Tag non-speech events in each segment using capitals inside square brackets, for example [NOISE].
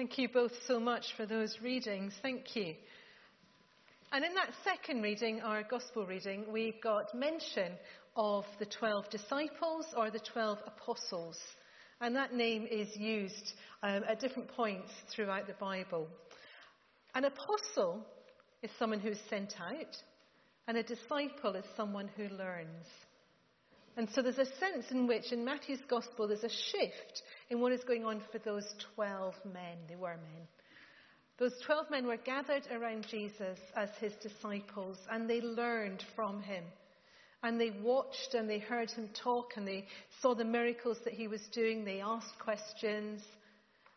Thank you both so much for those readings. Thank you. And in that second reading, our gospel reading, we've got mention of the 12 disciples or the 12 apostles. And that name is used um, at different points throughout the Bible. An apostle is someone who's sent out, and a disciple is someone who learns. And so there's a sense in which in Matthew's gospel there's a shift in what is going on for those 12 men. They were men. Those 12 men were gathered around Jesus as his disciples and they learned from him. And they watched and they heard him talk and they saw the miracles that he was doing. They asked questions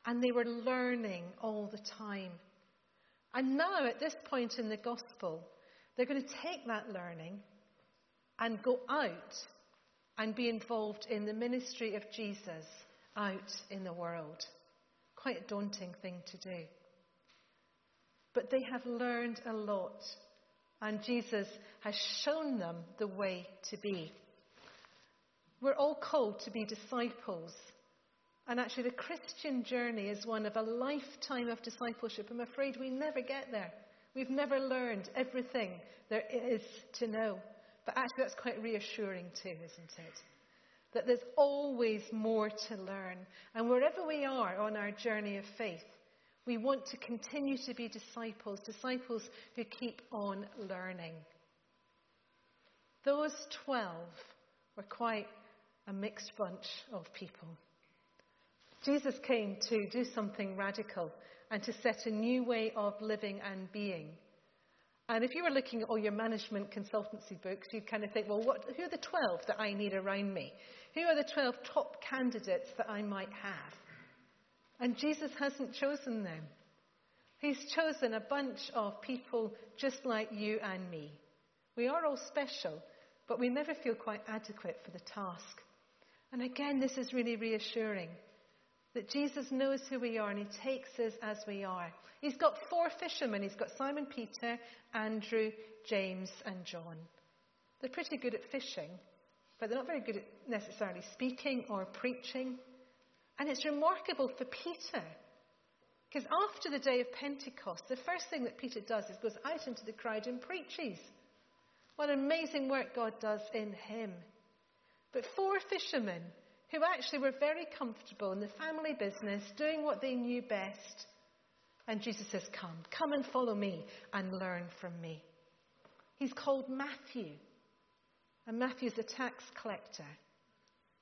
and they were learning all the time. And now, at this point in the gospel, they're going to take that learning and go out and be involved in the ministry of Jesus out in the world. Quite a daunting thing to do. But they have learned a lot, and Jesus has shown them the way to be. We're all called to be disciples. And actually, the Christian journey is one of a lifetime of discipleship. I'm afraid we never get there. We've never learned everything there is to know. But actually, that's quite reassuring too, isn't it? That there's always more to learn. And wherever we are on our journey of faith, we want to continue to be disciples, disciples who keep on learning. Those 12 were quite a mixed bunch of people. Jesus came to do something radical and to set a new way of living and being. And if you were looking at all your management consultancy books, you'd kind of think, well, what, who are the 12 that I need around me? Who are the 12 top candidates that I might have? And Jesus hasn't chosen them. He's chosen a bunch of people just like you and me. We are all special, but we never feel quite adequate for the task. And again, this is really reassuring that Jesus knows who we are and he takes us as we are. He's got four fishermen. He's got Simon Peter, Andrew, James, and John. They're pretty good at fishing, but they're not very good at necessarily speaking or preaching. And it's remarkable for Peter. Because after the day of Pentecost, the first thing that Peter does is goes out into the crowd and preaches. What amazing work God does in him. But four fishermen who actually were very comfortable in the family business, doing what they knew best. And Jesus says, Come, come and follow me and learn from me. He's called Matthew. And Matthew's a tax collector.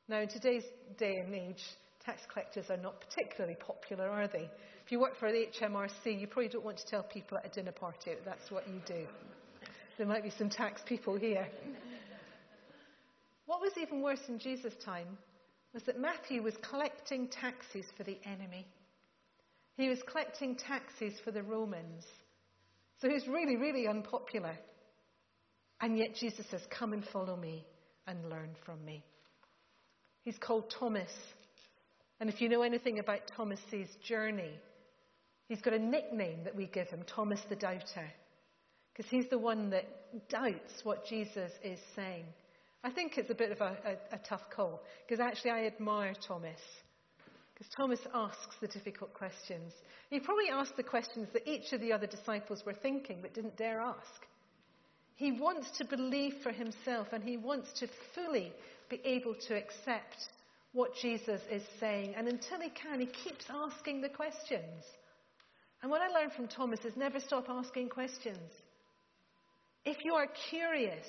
Now, in today's day and age, tax collectors are not particularly popular, are they? If you work for the HMRC, you probably don't want to tell people at a dinner party that that's what you do. There might be some tax people here. What was even worse in Jesus' time was that Matthew was collecting taxes for the enemy. He was collecting taxes for the Romans. So he was really, really unpopular. And yet Jesus says, Come and follow me and learn from me. He's called Thomas. And if you know anything about Thomas's journey, he's got a nickname that we give him, Thomas the Doubter. Because he's the one that doubts what Jesus is saying. I think it's a bit of a, a, a tough call because actually I admire Thomas. Because Thomas asks the difficult questions. He probably asked the questions that each of the other disciples were thinking but didn't dare ask. He wants to believe for himself and he wants to fully be able to accept what Jesus is saying. And until he can, he keeps asking the questions. And what I learned from Thomas is never stop asking questions. If you are curious,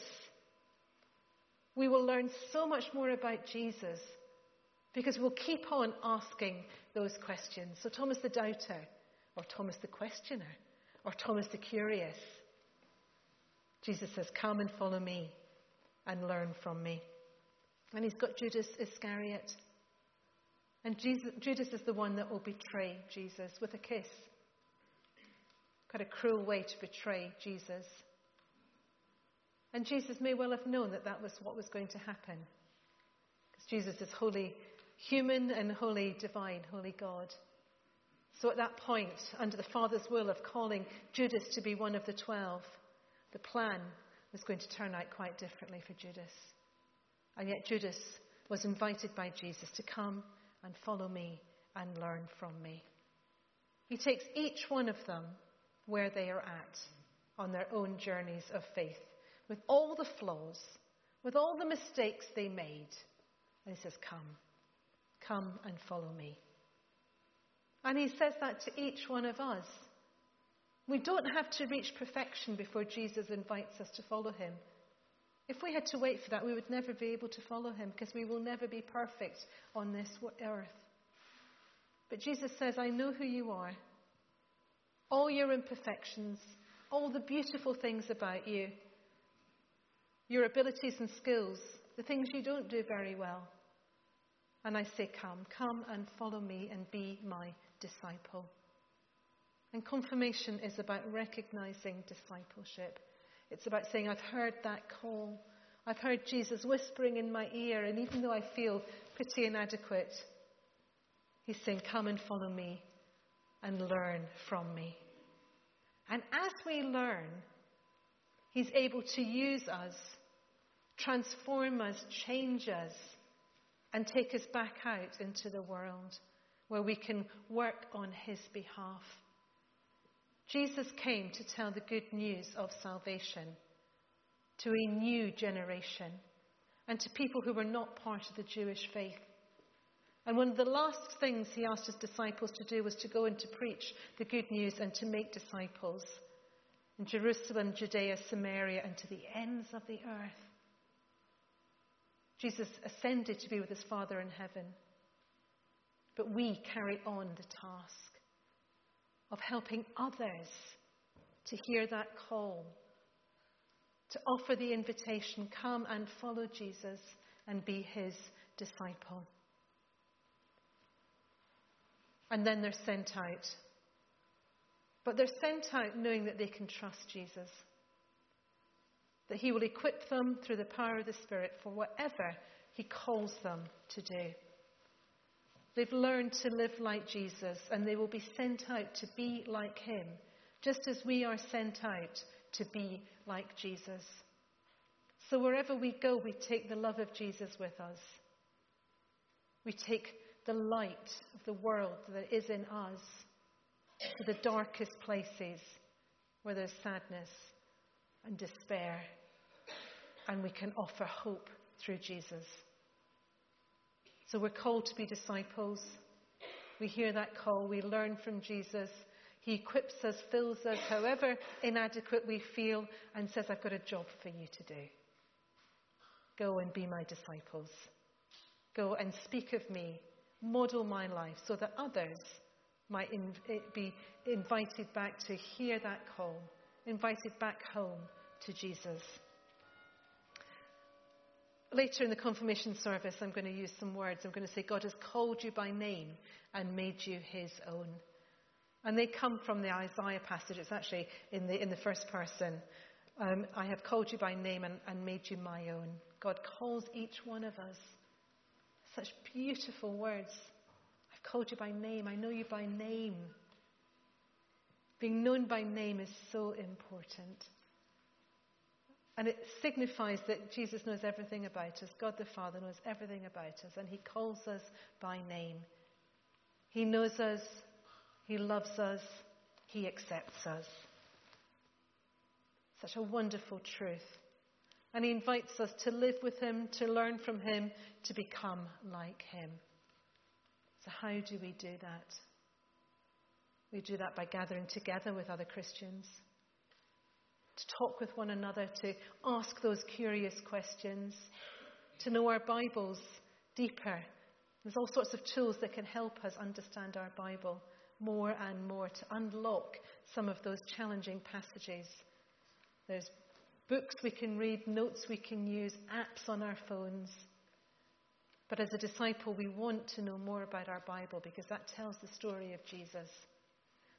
we will learn so much more about Jesus because we'll keep on asking those questions. So, Thomas the doubter, or Thomas the questioner, or Thomas the curious, Jesus says, Come and follow me and learn from me. And he's got Judas Iscariot. And Jesus, Judas is the one that will betray Jesus with a kiss. Quite a cruel way to betray Jesus. And Jesus may well have known that that was what was going to happen. Because Jesus is wholly human and wholly divine, wholly God. So at that point, under the Father's will of calling Judas to be one of the twelve, the plan was going to turn out quite differently for Judas. And yet Judas was invited by Jesus to come and follow me and learn from me. He takes each one of them where they are at on their own journeys of faith, with all the flaws, with all the mistakes they made. And He says, Come, come and follow me. And He says that to each one of us. We don't have to reach perfection before Jesus invites us to follow Him. If we had to wait for that, we would never be able to follow Him because we will never be perfect on this earth. But Jesus says, I know who you are. All your imperfections, all the beautiful things about you, your abilities and skills, the things you don't do very well. And I say, Come, come and follow me and be my disciple. And confirmation is about recognizing discipleship. It's about saying, I've heard that call. I've heard Jesus whispering in my ear, and even though I feel pretty inadequate, He's saying, Come and follow me and learn from me. And as we learn, He's able to use us, transform us, change us, and take us back out into the world where we can work on His behalf. Jesus came to tell the good news of salvation to a new generation and to people who were not part of the Jewish faith. And one of the last things he asked his disciples to do was to go and to preach the good news and to make disciples in Jerusalem, Judea, Samaria, and to the ends of the earth. Jesus ascended to be with his Father in heaven. But we carry on the task of helping others to hear that call, to offer the invitation come and follow Jesus and be his disciple. And then they're sent out. But they're sent out knowing that they can trust Jesus, that he will equip them through the power of the Spirit for whatever he calls them to do. They've learned to live like Jesus and they will be sent out to be like him, just as we are sent out to be like Jesus. So wherever we go, we take the love of Jesus with us. We take the light of the world that is in us to the darkest places where there's sadness and despair, and we can offer hope through Jesus. So we're called to be disciples. We hear that call, we learn from Jesus. He equips us, fills us, however inadequate we feel, and says, I've got a job for you to do. Go and be my disciples. Go and speak of me, model my life, so that others might in, eh, be invited back to hear that call, invited back home to Jesus. Later in the confirmation service, I'm going to use some words. I'm going to say, God has called you by name and made you his own. And they come from the Isaiah passage. It's actually in the, in the first person. Um, I have called you by name and, and made you my own. God calls each one of us. Such beautiful words. I've called you by name. I know you by name. Being known by name is so important. And it signifies that Jesus knows everything about us. God the Father knows everything about us, and He calls us by name. He knows us, He loves us, He accepts us. Such a wonderful truth. And He invites us to live with Him, to learn from Him, to become like Him. So, how do we do that? We do that by gathering together with other Christians to talk with one another, to ask those curious questions, to know our Bibles deeper. There's all sorts of tools that can help us understand our Bible more and more to unlock some of those challenging passages. There's books we can read, notes we can use, apps on our phones. But as a disciple, we want to know more about our Bible because that tells the story of Jesus.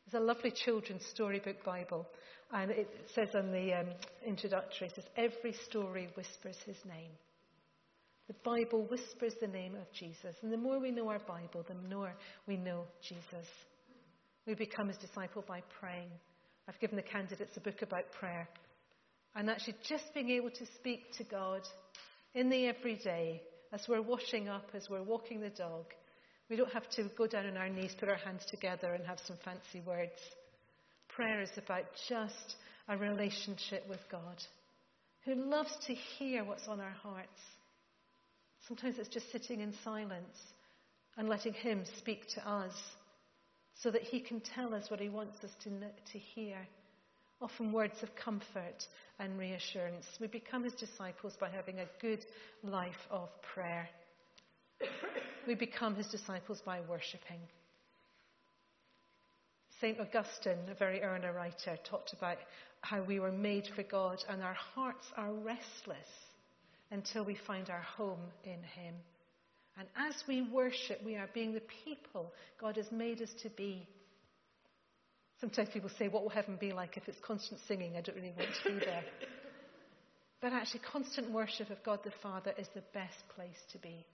There's a lovely children's storybook Bible, and it says on the um, introductory, it says, Every story whispers his name. The Bible whispers the name of Jesus. And the more we know our Bible, the more we know Jesus. We become his disciple by praying. I've given the candidates a book about prayer. And actually, just being able to speak to God in the everyday, as we're washing up, as we're walking the dog, We don't have to go down on our knees, put our hands together, and have some fancy words. Prayer is about just a relationship with God who loves to hear what's on our hearts. Sometimes it's just sitting in silence and letting Him speak to us so that He can tell us what He wants us to, to hear. Often words of comfort and reassurance. We become His disciples by having a good life of prayer. We become His disciples by worshipping. St. Augustine, a very early writer, talked about how we were made for God and our hearts are restless until we find our home in Him. And as we worship, we are being the people God has made us to be. Sometimes people say, What will heaven be like if it's constant singing? I don't really want to be there. [LAUGHS] but actually, constant worship of God the Father is the best place to be.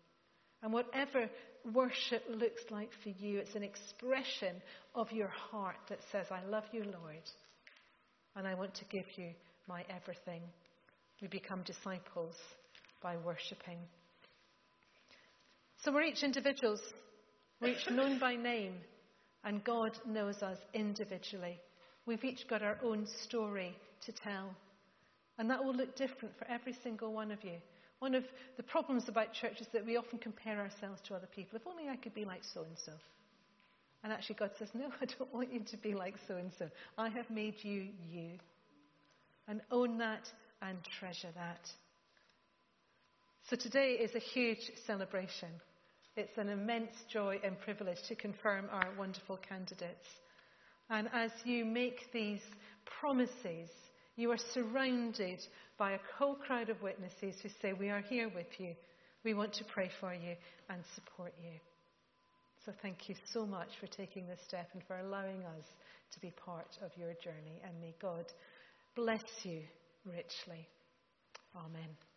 And whatever worship looks like for you, it's an expression of your heart that says, I love you, Lord, and I want to give you my everything. We become disciples by worshipping. So we're each individuals, we're each known by name, and God knows us individually. We've each got our own story to tell, and that will look different for every single one of you. One of the problems about church is that we often compare ourselves to other people. If only I could be like so and so. And actually, God says, No, [LAUGHS] I don't want you to be like so and so. I have made you you. And own that and treasure that. So today is a huge celebration. It's an immense joy and privilege to confirm our wonderful candidates. And as you make these promises, you are surrounded by a whole crowd of witnesses who say, We are here with you. We want to pray for you and support you. So thank you so much for taking this step and for allowing us to be part of your journey. And may God bless you richly. Amen.